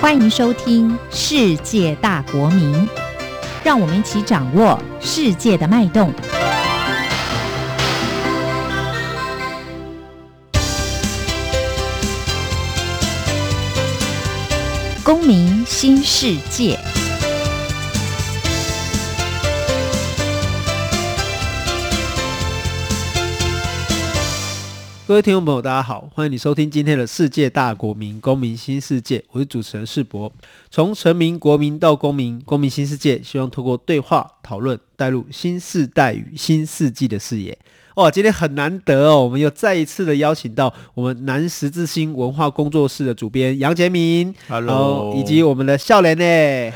欢迎收听《世界大国民》，让我们一起掌握世界的脉动。公民新世界。各位听众朋友，大家好，欢迎你收听今天的世界大国民公民新世界，我是主持人世博。从臣民、国民到公民，公民新世界，希望透过对话讨论，带入新世代与新世纪的视野。哇，今天很难得哦，我们又再一次的邀请到我们南十字星文化工作室的主编杨杰明，Hello，以及我们的笑脸呢，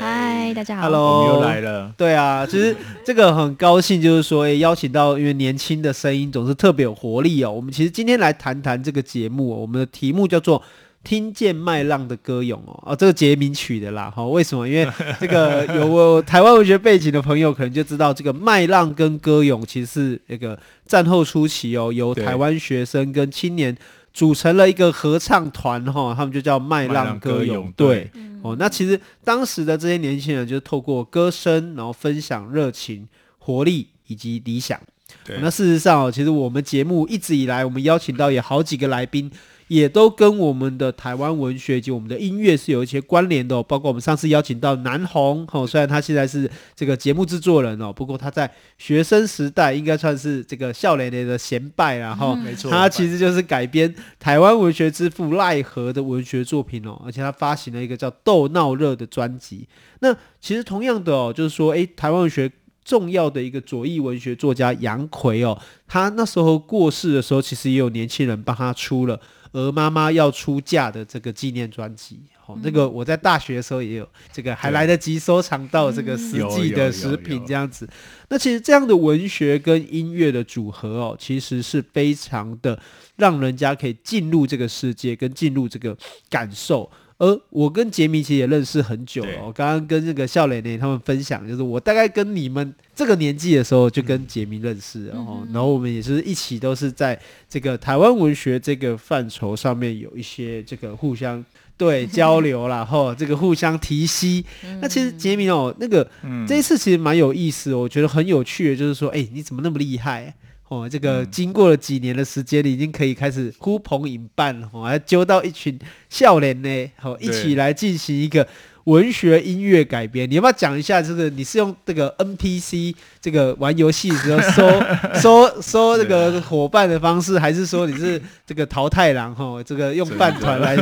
嗨，大家好，Hello，我们又来了，对啊，其实这个很高兴，就是说，诶，邀请到因为年轻的声音总是特别有活力哦。我们其实今天来谈谈这个节目，我们的题目叫做。听见麦浪的歌咏哦，哦，这个杰名曲的啦，哈，为什么？因为这个 有我台湾文学背景的朋友可能就知道，这个麦浪跟歌咏其实是那个战后初期哦，由台湾学生跟青年组成了一个合唱团哈，他们就叫麦浪歌咏队哦。那其实当时的这些年轻人就是透过歌声，然后分享热情、活力以及理想。对，那事实上哦，其实我们节目一直以来，我们邀请到也好几个来宾。也都跟我们的台湾文学及我们的音乐是有一些关联的哦，包括我们上次邀请到南红哦，虽然他现在是这个节目制作人哦，不过他在学生时代应该算是这个笑脸脸的贤拜，然后没错，他其实就是改编台湾文学之父赖和的文学作品哦，而且他发行了一个叫《斗闹热》的专辑。那其实同样的哦，就是说，诶，台湾文学重要的一个左翼文学作家杨奎哦，他那时候过世的时候，其实也有年轻人帮他出了。鹅妈妈要出嫁的这个纪念专辑，哦，那，个我在大学的时候也有，这个还来得及收藏到这个实际的食品这样子。那其实这样的文学跟音乐的组合哦，其实是非常的让人家可以进入这个世界，跟进入这个感受。而我跟杰米其实也认识很久了。我刚刚跟这个笑脸呢他们分享，就是我大概跟你们这个年纪的时候就跟杰米认识，然后，然后我们也是一起都是在这个台湾文学这个范畴上面有一些这个互相对交流，然后这个互相提携。那其实杰米哦，那个这一次其实蛮有意思，我觉得很有趣的，就是说，哎，你怎么那么厉害？哦，这个经过了几年的时间，你已经可以开始呼朋引伴，哦，还揪到一群笑脸呢，哦，一起来进行一个文学音乐改编。你要不要讲一下就是？你是用这个 NPC 这个玩游戏的时候收收收这个伙伴的方式，还是说你是这个淘汰郎？哈，这个用饭团来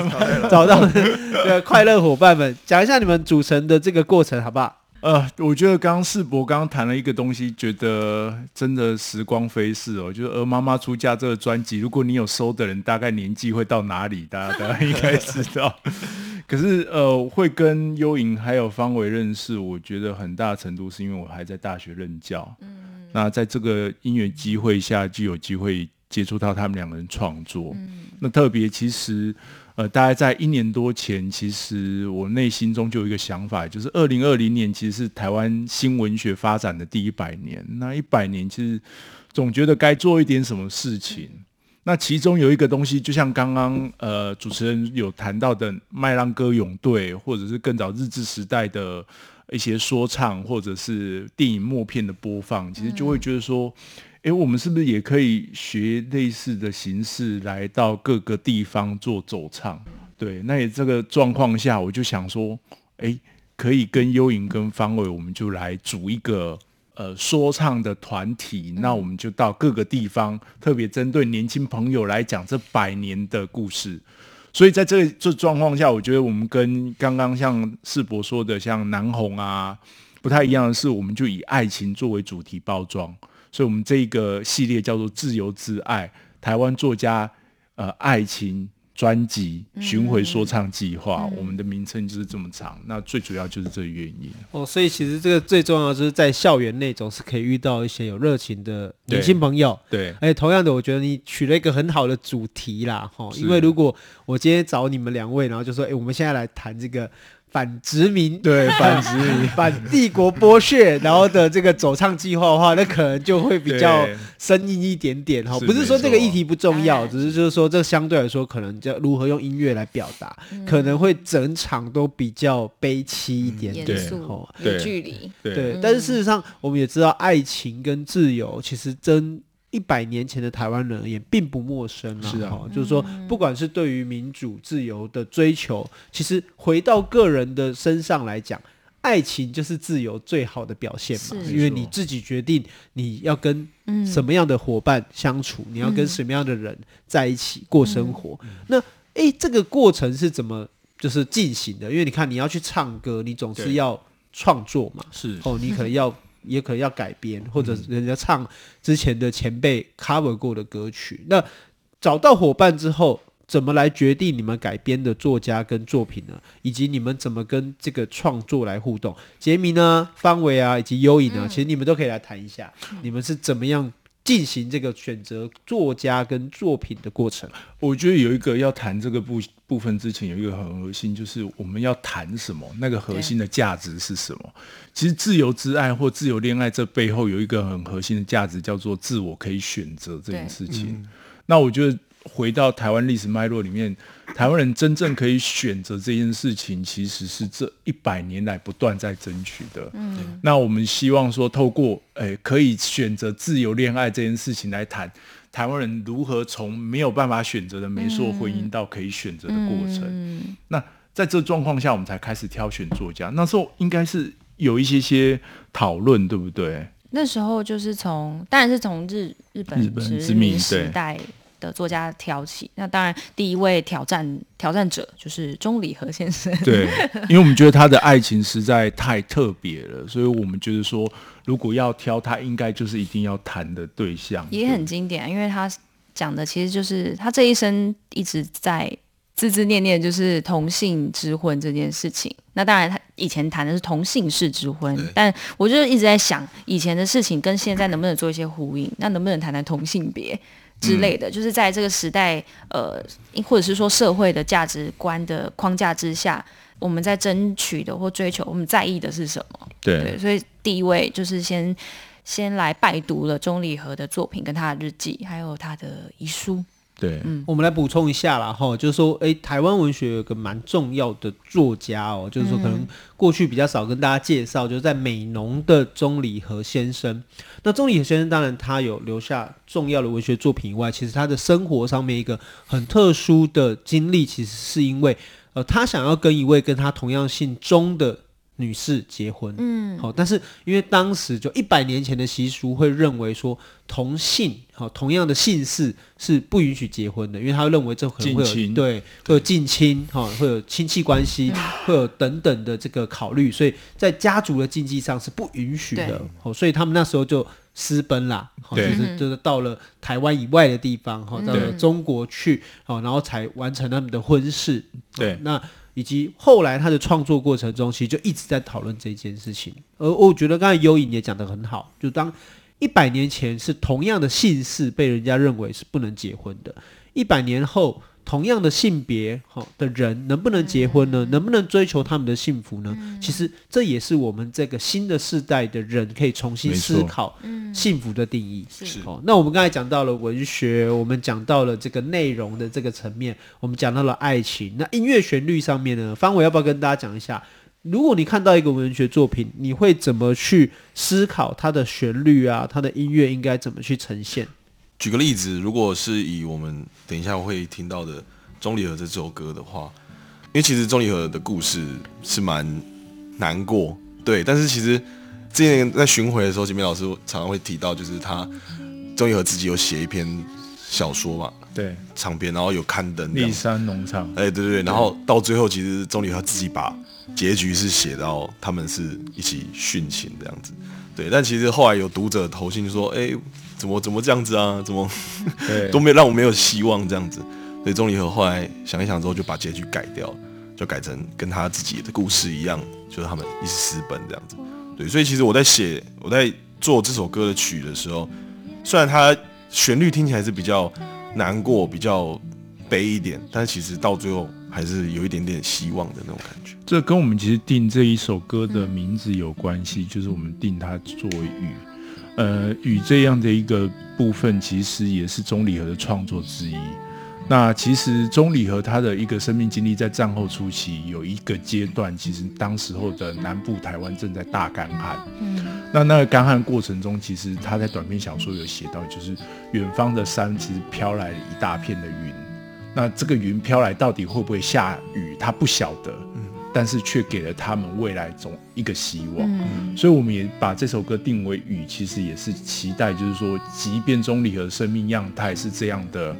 找到这个快乐伙伴们？讲一下你们组成的这个过程，好不好？呃，我觉得刚刚世博刚刚谈了一个东西，觉得真的时光飞逝哦。就是《鹅妈妈出嫁》这个专辑，如果你有收的人，大概年纪会到哪里？大家大家应该 知道。可是呃，会跟幽莹还有方伟认识，我觉得很大程度是因为我还在大学任教。嗯。那在这个音乐机会下，就有机会接触到他们两个人创作。嗯。那特别其实。呃，大概在一年多前，其实我内心中就有一个想法，就是二零二零年其实是台湾新文学发展的第一百年。那一百年，其实总觉得该做一点什么事情。那其中有一个东西，就像刚刚呃主持人有谈到的麦浪歌咏队，或者是更早日治时代的一些说唱，或者是电影默片的播放，其实就会觉得说。诶，我们是不是也可以学类似的形式来到各个地方做走唱？对，那也这个状况下，我就想说，诶，可以跟幽莹跟方伟，我们就来组一个呃说唱的团体。那我们就到各个地方，特别针对年轻朋友来讲这百年的故事。所以在这这状况下，我觉得我们跟刚刚像世博说的，像南红啊，不太一样的是，我们就以爱情作为主题包装。所以，我们这一个系列叫做“自由自爱”，台湾作家呃爱情专辑巡回说唱计划。嗯、我们的名称就是这么长。那最主要就是这个原因哦。所以，其实这个最重要就是在校园内总是可以遇到一些有热情的年轻朋友。对，而且同样的，我觉得你取了一个很好的主题啦，哈。因为如果我今天找你们两位，然后就说，哎，我们现在来谈这个。反殖民，对，反殖民，反帝国剥削，然后的这个走唱计划的话，那可能就会比较生硬一点点哈。不是说这个议题不重要，只是就是说这相对来说，可能就如何用音乐来表达，可能会整场都比较悲凄一点点，严肃，有距离。对，但是事实上我们也知道，爱情跟自由其实真。一百年前的台湾人也并不陌生了，是啊，就是说，不管是对于民主自由的追求，其实回到个人的身上来讲，爱情就是自由最好的表现嘛，因为你自己决定你要跟什么样的伙伴相处，你要跟什么样的人在一起过生活。那，诶，这个过程是怎么就是进行的？因为你看，你要去唱歌，你总是要创作嘛，是。哦，你可能要。也可能要改编，或者人家唱之前的前辈 cover 过的歌曲。嗯、那找到伙伴之后，怎么来决定你们改编的作家跟作品呢？以及你们怎么跟这个创作来互动？杰米呢、方伟啊，以及优颖啊？其实你们都可以来谈一下，嗯、你们是怎么样？进行这个选择作家跟作品的过程，我觉得有一个要谈这个部部分之前，有一个很核心，就是我们要谈什么，那个核心的价值是什么？其实自由之爱或自由恋爱这背后有一个很核心的价值，叫做自我可以选择这件事情。嗯、那我觉得。回到台湾历史脉络里面，台湾人真正可以选择这件事情，其实是这一百年来不断在争取的。嗯，那我们希望说，透过诶、欸、可以选择自由恋爱这件事情来谈台湾人如何从没有办法选择的媒妁婚姻到可以选择的过程。嗯，那在这状况下，我们才开始挑选作家。那时候应该是有一些些讨论，对不对？那时候就是从，当然是从日日本殖民时代。的作家挑起，那当然第一位挑战挑战者就是钟理和先生。对，因为我们觉得他的爱情实在太特别了，所以我们觉得说，如果要挑，他应该就是一定要谈的对象。也很经典，因为他讲的其实就是他这一生一直在孜孜念念，就是同性之婚这件事情。那当然，他以前谈的是同性式之婚，但我就一直在想，以前的事情跟现在能不能做一些呼应？那能不能谈谈同性别？之类的，就是在这个时代，呃，或者是说社会的价值观的框架之下，我们在争取的或追求，我们在意的是什么？对，对，所以第一位就是先先来拜读了钟理和的作品，跟他的日记，还有他的遗书。对，嗯，我们来补充一下啦，哈，就是说，诶，台湾文学有个蛮重要的作家哦，就是说，可能过去比较少跟大家介绍，就是在美浓的钟理和先生。那钟理和先生当然他有留下重要的文学作品以外，其实他的生活上面一个很特殊的经历，其实是因为，呃，他想要跟一位跟他同样姓钟的。女士结婚，嗯，好，但是因为当时就一百年前的习俗会认为说同姓，好，同样的姓氏是不允许结婚的，因为他认为这可能会有近，对，会有近亲，哈，会有亲戚关系，会有等等的这个考虑，所以在家族的经济上是不允许的，好，所以他们那时候就私奔啦，好，就是就是到了台湾以外的地方，哈，到了中国去，好，然后才完成他们的婚事，对，那。以及后来他的创作过程中，其实就一直在讨论这件事情。而我觉得刚才优颖也讲得很好，就当一百年前是同样的姓氏被人家认为是不能结婚的，一百年后。同样的性别好的人能不能结婚呢？能不能追求他们的幸福呢？其实这也是我们这个新的世代的人可以重新思考幸福的定义。是哦。那我们刚才讲到了文学，我们讲到了这个内容的这个层面，我们讲到了爱情。那音乐旋律上面呢？方伟要不要跟大家讲一下？如果你看到一个文学作品，你会怎么去思考它的旋律啊？它的音乐应该怎么去呈现？举个例子，如果是以我们等一下会听到的钟离和这首歌的话，因为其实钟离和的故事是蛮难过，对。但是其实之前在巡回的时候，杰明老师常常会提到，就是他钟理和自己有写一篇小说嘛，对，长篇，然后有刊登《立山农场》。哎，对对对，然后到最后，其实钟离和自己把结局是写到他们是一起殉情这样子，对。但其实后来有读者投信说，哎。怎么怎么这样子啊？怎么 都没有让我没有希望这样子，所以钟离和后来想一想之后，就把结局改掉，就改成跟他自己的故事一样，就是他们一起私奔这样子。对，所以其实我在写我在做这首歌的曲的时候，虽然它旋律听起来是比较难过、比较悲一点，但是其实到最后还是有一点点希望的那种感觉。这跟我们其实定这一首歌的名字有关系，就是我们定它作为雨。呃，雨这样的一个部分，其实也是钟礼和的创作之一。那其实钟礼和他的一个生命经历，在战后初期有一个阶段，其实当时候的南部台湾正在大干旱。嗯，那那个干旱过程中，其实他在短篇小说有写到，就是远方的山其实飘来了一大片的云。那这个云飘来，到底会不会下雨？他不晓得。嗯，但是却给了他们未来中一个希望。嗯，所以我们也把这首歌定为雨，其实也是期待，就是说，即便钟离和生命样态是这样的。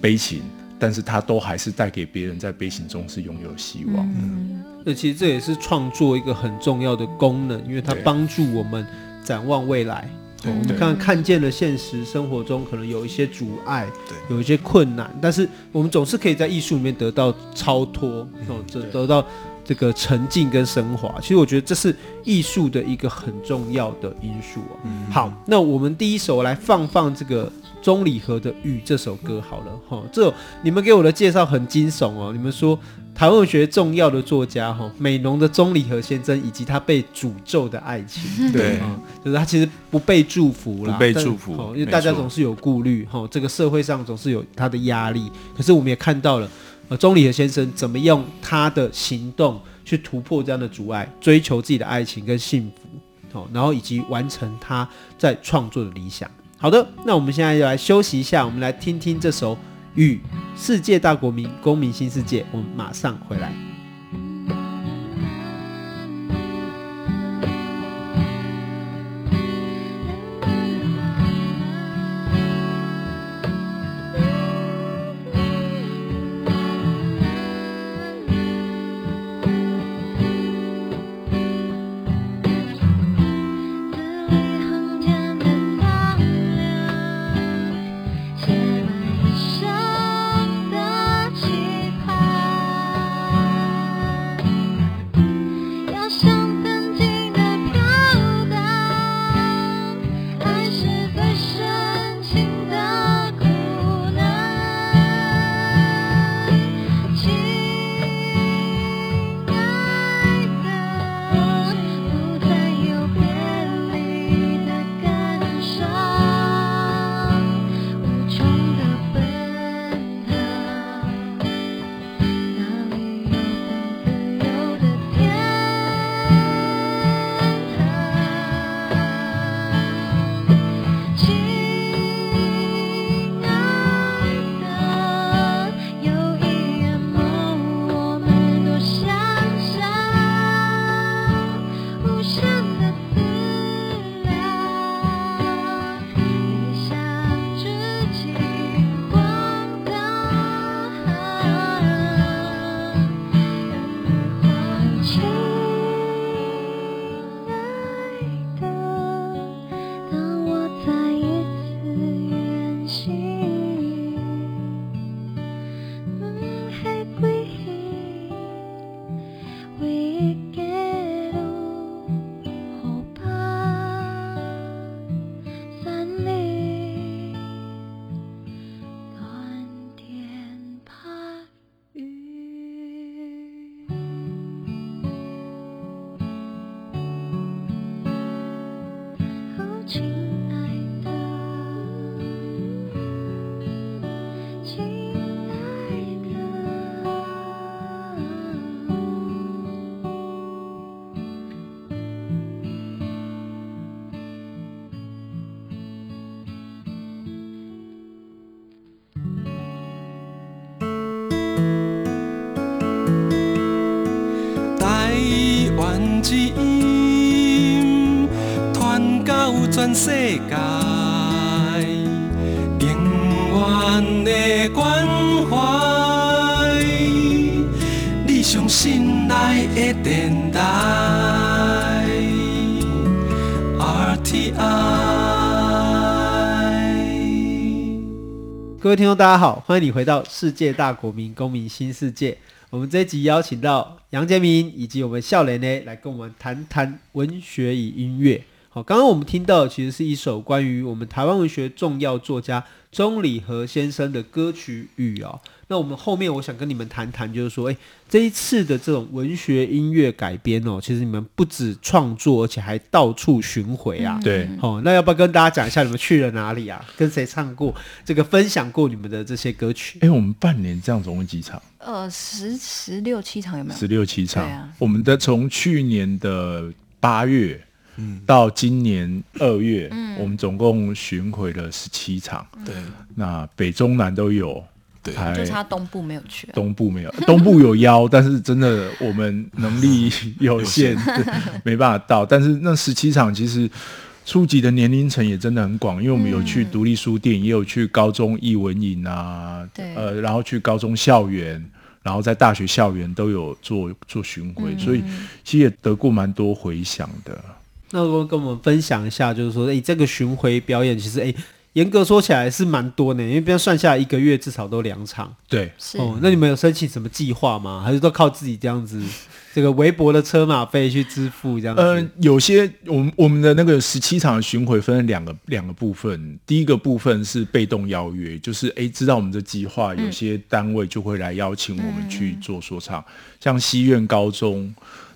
悲情，但是他都还是带给别人在悲情中是拥有希望。嗯，那其实这也是创作一个很重要的功能，因为它帮助我们展望未来。对，我们看看见了现实生活中可能有一些阻碍，对，有一些困难，但是我们总是可以在艺术里面得到超脱，哦，得得到这个沉浸跟升华。其实我觉得这是艺术的一个很重要的因素啊。嗯，好，那我们第一首来放放这个。钟礼和的《雨》这首歌好了哈，这你们给我的介绍很惊悚哦。你们说台湾文学重要的作家哈，美浓的钟理和先生以及他被诅咒的爱情，对，就是他其实不被祝福啦，不被祝福，因为大家总是有顾虑哈，这个社会上总是有他的压力。可是我们也看到了，呃，钟理和先生怎么用他的行动去突破这样的阻碍，追求自己的爱情跟幸福，然后以及完成他在创作的理想。好的，那我们现在就来休息一下，我们来听听这首《与》，世界大国民，公民新世界，我们马上回来。全世界永远的关怀，你上心爱的电台 RTI。各位听众，大家好，欢迎你回到世界大国民公民新世界。我们这一集邀请到杨杰明以及我们笑脸呢，来跟我们谈谈文学与音乐。好，刚刚我们听到其实是一首关于我们台湾文学重要作家钟理和先生的歌曲《雨》哦。那我们后面我想跟你们谈谈，就是说，诶，这一次的这种文学音乐改编哦，其实你们不止创作，而且还到处巡回啊。对，好，那要不要跟大家讲一下你们去了哪里啊？跟谁唱过？这个分享过你们的这些歌曲？哎，我们半年这样总共几场？呃，十十六七场有没有？十六七场。啊、我们的从去年的八月。嗯，到今年二月，嗯，我们总共巡回了十七场，对，那北中南都有，对，就差东部没有去，东部没有，东部有 邀，但是真的我们能力 有限，没办法到。但是那十七场其实初级的年龄层也真的很广，因为我们有去独立书店，也有去高中艺文营啊，对，呃，然后去高中校园，然后在大学校园都有做做巡回，所以其实也得过蛮多回响的。那我跟我们分享一下，就是说，哎，这个巡回表演其实，哎，严格说起来是蛮多呢，因为这样算下来一个月至少都两场。对，是。哦，那你们有申请什么计划吗？还是都靠自己这样子，这个微薄的车马费去支付这样子？呃，有些我们我们的那个十七场巡回分了两个两个部分，第一个部分是被动邀约，就是哎，知道我们的计划，有些单位就会来邀请我们去做说唱，嗯、像西苑高中。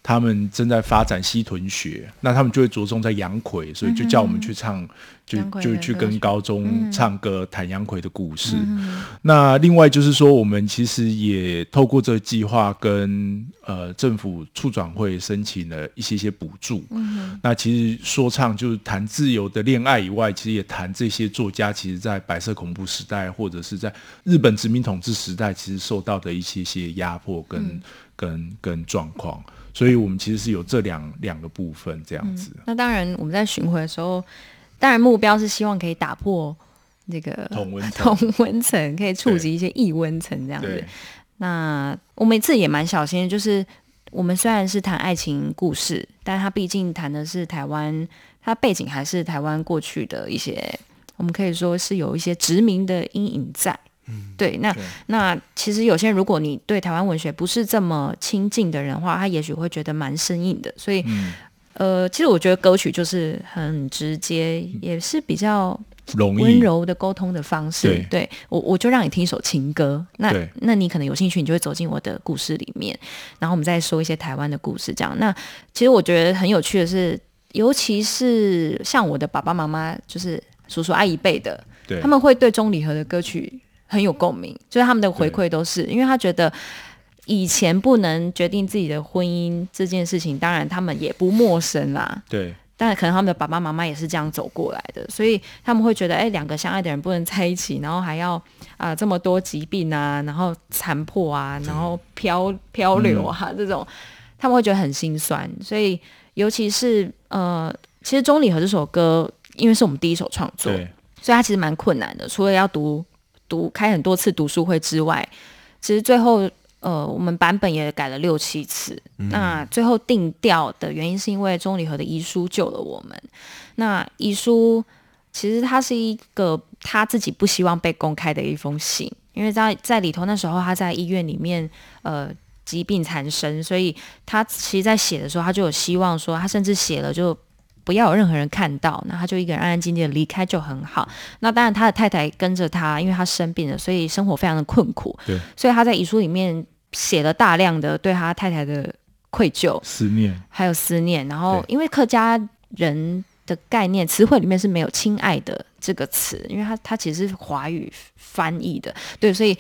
他们正在发展西屯学，那他们就会着重在杨奎，所以就叫我们去唱，嗯、就就去跟高中唱歌，谈杨奎的故事。嗯、那另外就是说，我们其实也透过这个计划跟呃政府促转会申请了一些些补助。嗯、那其实说唱就是谈自由的恋爱以外，其实也谈这些作家其实在白色恐怖时代或者是在日本殖民统治时代，其实受到的一些些压迫跟、嗯、跟跟状况。所以我们其实是有这两两个部分这样子、嗯。那当然，我们在巡回的时候，当然目标是希望可以打破这个同温 同温层，可以触及一些异温层这样子。那我每次也蛮小心的，就是我们虽然是谈爱情故事，但它毕竟谈的是台湾，它背景还是台湾过去的一些，我们可以说是有一些殖民的阴影在。嗯，对，那对那其实有些人，如果你对台湾文学不是这么亲近的人的话，他也许会觉得蛮生硬的。所以，嗯、呃，其实我觉得歌曲就是很直接，也是比较温柔的沟通的方式。对，对我我就让你听一首情歌，那那你可能有兴趣，你就会走进我的故事里面，然后我们再说一些台湾的故事。这样，那其实我觉得很有趣的是，尤其是像我的爸爸妈妈，就是叔叔阿姨辈的，对他们会对钟礼和的歌曲。很有共鸣，就是他们的回馈都是，因为他觉得以前不能决定自己的婚姻这件事情，当然他们也不陌生啦。对，但可能他们的爸爸妈妈也是这样走过来的，所以他们会觉得，哎，两个相爱的人不能在一起，然后还要啊、呃、这么多疾病啊，然后残破啊，然后漂漂流啊、嗯、这种，他们会觉得很心酸。所以，尤其是呃，其实钟离和这首歌，因为是我们第一首创作，所以它其实蛮困难的，除了要读。读开很多次读书会之外，其实最后呃，我们版本也改了六七次。嗯、那最后定调的原因是因为钟理和的遗书救了我们。那遗书其实它是一个他自己不希望被公开的一封信，因为在在里头那时候他在医院里面呃疾病缠身，所以他其实，在写的时候他就有希望说，他甚至写了就。不要有任何人看到，那他就一个人安安静静的离开就很好。那当然，他的太太跟着他，因为他生病了，所以生活非常的困苦。对，所以他在遗书里面写了大量的对他太太的愧疚、思念，还有思念。然后，因为客家人的概念词汇里面是没有“亲爱的”这个词，因为他他其实是华语翻译的，对，所以，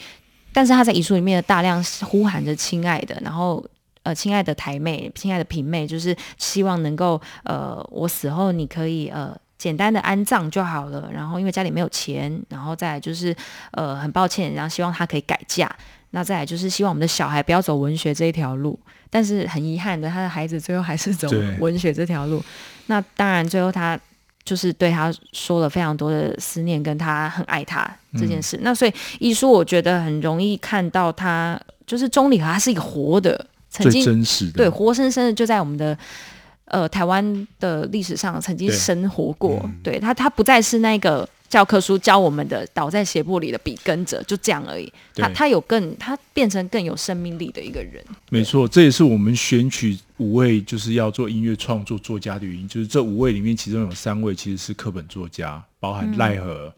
但是他在遗书里面的大量呼喊着“亲爱的”，然后。呃，亲爱的台妹，亲爱的平妹，就是希望能够呃，我死后你可以呃简单的安葬就好了。然后因为家里没有钱，然后再来就是呃很抱歉，然后希望她可以改嫁。那再来就是希望我们的小孩不要走文学这一条路。但是很遗憾的，他的孩子最后还是走 文学这条路。那当然最后他就是对他说了非常多的思念，跟他很爱他这件事。嗯、那所以一书我觉得很容易看到他，就是钟理和他是一个活的。曾经真实的对，活生生的就在我们的呃台湾的历史上曾经生活过。对，他，他不再是那个教科书教我们的倒在斜坡里的笔耕者，就这样而已。他他有更他变成更有生命力的一个人。没错，这也是我们选取五位就是要做音乐创作作家的原因。就是这五位里面，其中有三位其实是课本作家，包含赖和。嗯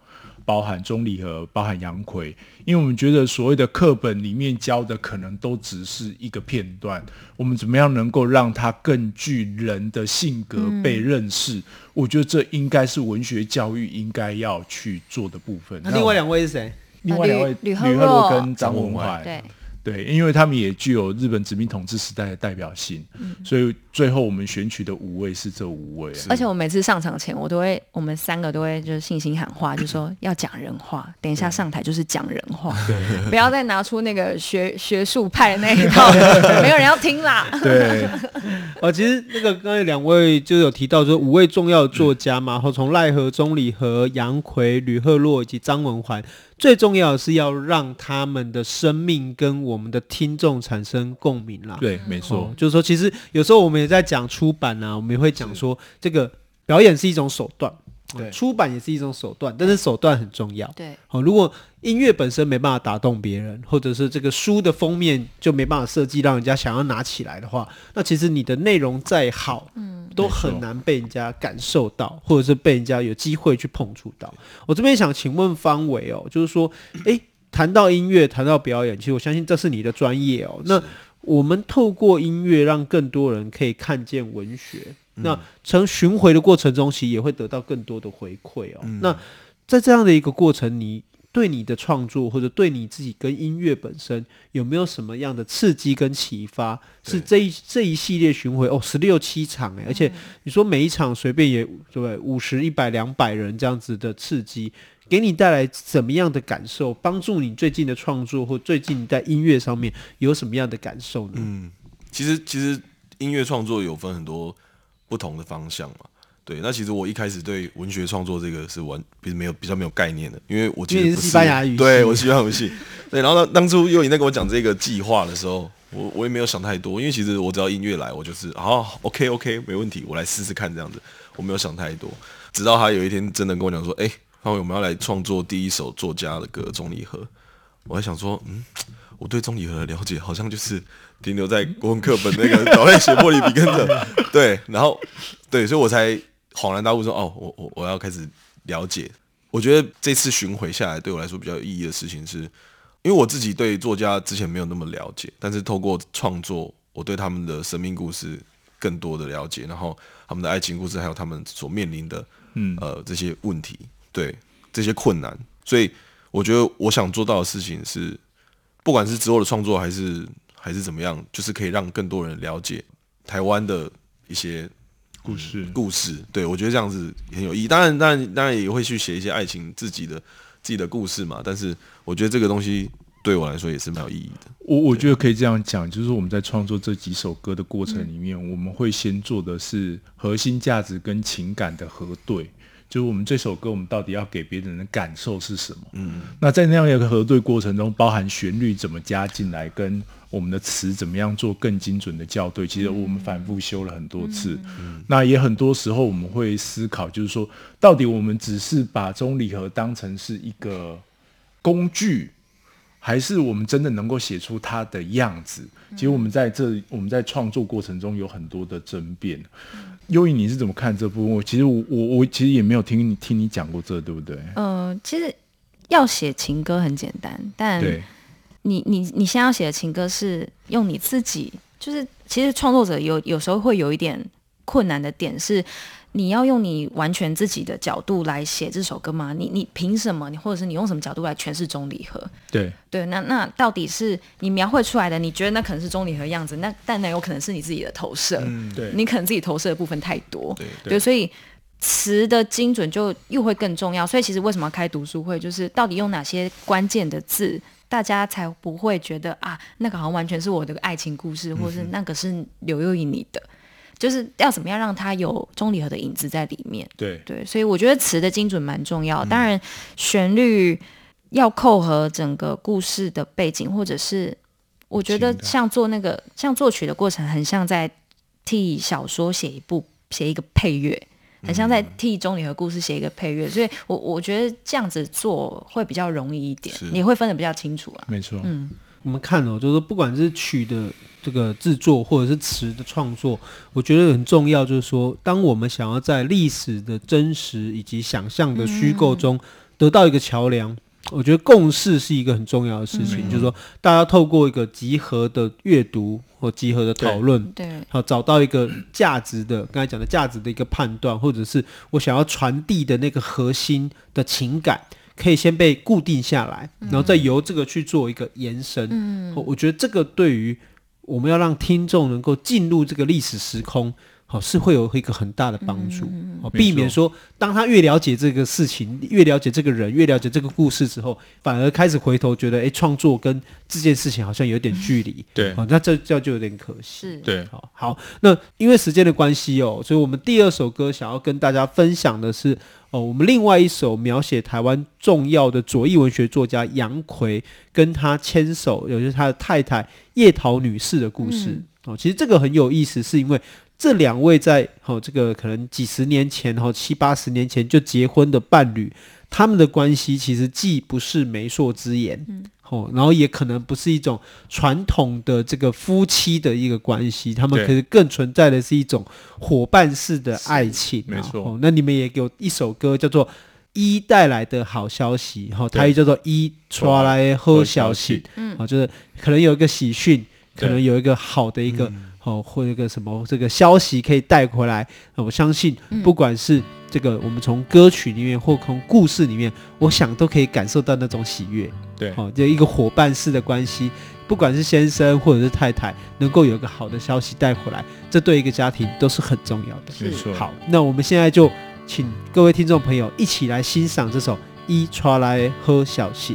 包含钟理和，包含杨奎，因为我们觉得所谓的课本里面教的可能都只是一个片段，我们怎么样能够让它更具人的性格被认识？嗯、我觉得这应该是文学教育应该要去做的部分。那另外两位是谁？另外两位吕吕赫洛跟张文怀。对。对，因为他们也具有日本殖民统治时代的代表性，嗯、所以最后我们选取的五位是这五位。而且我每次上场前，我都会，我们三个都会就是信心喊话，就说 要讲人话。等一下上台就是讲人话，不要再拿出那个学学术派的那一套，没有人要听啦。对，哦，其实那个刚才两位就有提到说五位重要的作家嘛，然后从赖和、钟理和、杨奎、吕赫洛以及张文怀。最重要的是要让他们的生命跟我们的听众产生共鸣啦。对，没错，哦，就是说，其实有时候我们也在讲出版啊，我们也会讲说，这个表演是一种手段。对，出版也是一种手段，但是手段很重要。对，好，如果音乐本身没办法打动别人，或者是这个书的封面就没办法设计让人家想要拿起来的话，那其实你的内容再好，嗯，都很难被人家感受到，或者是被人家有机会去碰触到。我这边想请问方伟哦，就是说，诶，谈到音乐，谈到表演，其实我相信这是你的专业哦。那我们透过音乐，让更多人可以看见文学。那从巡回的过程中，其实也会得到更多的回馈哦。嗯、那在这样的一个过程，你对你的创作或者对你自己跟音乐本身有没有什么样的刺激跟启发？是这一这一系列巡回哦，十六七场哎，而且你说每一场随便也对五十、一百、两百人这样子的刺激，给你带来怎么样的感受？帮助你最近的创作或最近在音乐上面有什么样的感受呢？嗯，其实其实音乐创作有分很多。不同的方向嘛，对。那其实我一开始对文学创作这个是完，比没有比较没有概念的，因为我其实是，西班牙语，对我西班牙语系。对，然后呢，当初又你在跟我讲这个计划的时候，我我也没有想太多，因为其实我只要音乐来，我就是啊，OK OK，没问题，我来试试看这样子，我没有想太多。直到他有一天真的跟我讲说，哎，方伟，我们要来创作第一首作家的歌《钟离和》，我还想说，嗯，我对钟理和的了解好像就是。停留在国文课本那个倒在斜坡里笔跟着，对，然后对，所以我才恍然大悟说，哦，我我我要开始了解。我觉得这次巡回下来，对我来说比较有意义的事情是，因为我自己对作家之前没有那么了解，但是透过创作，我对他们的生命故事更多的了解，然后他们的爱情故事，还有他们所面临的，嗯呃这些问题，对这些困难，所以我觉得我想做到的事情是，不管是之后的创作还是。还是怎么样，就是可以让更多人了解台湾的一些故事。故事，对，我觉得这样子很有意义。当然，当然，当然也会去写一些爱情自己的自己的故事嘛。但是，我觉得这个东西对我来说也是蛮有意义的。我我觉得可以这样讲，就是我们在创作这几首歌的过程里面，嗯、我们会先做的是核心价值跟情感的核对。就是我们这首歌，我们到底要给别人的感受是什么？嗯，那在那样一个核对过程中，包含旋律怎么加进来，跟我们的词怎么样做更精准的校对，其实我们反复修了很多次。嗯，那也很多时候我们会思考，就是说，到底我们只是把钟礼盒当成是一个工具，还是我们真的能够写出它的样子？其实我们在这我们在创作过程中有很多的争辩。优颖，你是怎么看这部分？我其实我我我其实也没有听你听你讲过这，对不对？嗯、呃，其实要写情歌很简单，但你你你现在要写的情歌是用你自己，就是其实创作者有有时候会有一点困难的点是。你要用你完全自己的角度来写这首歌吗？你你凭什么？你或者是你用什么角度来诠释钟离和？对对，那那到底是你描绘出来的？你觉得那可能是钟离和样子？那但那有可能是你自己的投射。嗯，对，你可能自己投射的部分太多。对对，对，所以词的精准就又会更重要。所以其实为什么要开读书会？就是到底用哪些关键的字，大家才不会觉得啊，那个好像完全是我的爱情故事，或是那个是刘又颖你的。就是要怎么样让它有钟离和的影子在里面？对对，所以我觉得词的精准蛮重要。当然，旋律要扣合整个故事的背景，或者是我觉得像做那个像作曲的过程，很像在替小说写一部写一个配乐。很像在替中离和故事写一个配乐，所以我我觉得这样子做会比较容易一点，你会分得比较清楚啊。没错，嗯，我们看哦，就是说不管是曲的这个制作，或者是词的创作，我觉得很重要，就是说，当我们想要在历史的真实以及想象的虚构中得到一个桥梁。我觉得共识是一个很重要的事情，嗯、就是说，大家透过一个集合的阅读或集合的讨论，对，好找到一个价值的，刚才讲的价值的一个判断，或者是我想要传递的那个核心的情感，可以先被固定下来，然后再由这个去做一个延伸。嗯，我觉得这个对于我们要让听众能够进入这个历史时空。好，是会有一个很大的帮助，哦，避免说，当他越了解这个事情，越了解这个人，越了解这个故事之后，反而开始回头觉得，哎，创作跟这件事情好像有点距离，对，哦，那这这就有点可惜，对，好，好，那因为时间的关系哦，所以我们第二首歌想要跟大家分享的是，哦，我们另外一首描写台湾重要的左翼文学作家杨奎跟他牵手，也就是他的太太叶桃女士的故事，嗯、哦，其实这个很有意思，是因为。这两位在哦，这个可能几十年前哦，七八十年前就结婚的伴侣，他们的关系其实既不是媒妁之言，嗯，哦，然后也可能不是一种传统的这个夫妻的一个关系，他们可是更存在的是一种伙伴式的爱情，没错。哦，那你们也有一首歌叫做《一带来的好消息》，哈，它也叫做《一传来的好消息》，嗯，哦，就是可能有一个喜讯，可能有一个好的一个。哦，或一个什么这个消息可以带回来，我相信不管是这个我们从歌曲里面或从故事里面，我想都可以感受到那种喜悦。对，哦，就一个伙伴式的关系，不管是先生或者是太太，能够有一个好的消息带回来，这对一个家庭都是很重要的。没错。好，那我们现在就请各位听众朋友一起来欣赏这首《一传来好消息》。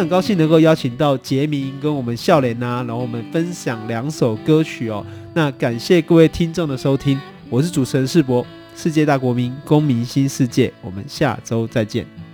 很高兴能够邀请到杰明跟我们笑脸啊，然后我们分享两首歌曲哦。那感谢各位听众的收听，我是主持人世博，世界大国民公民新世界，我们下周再见。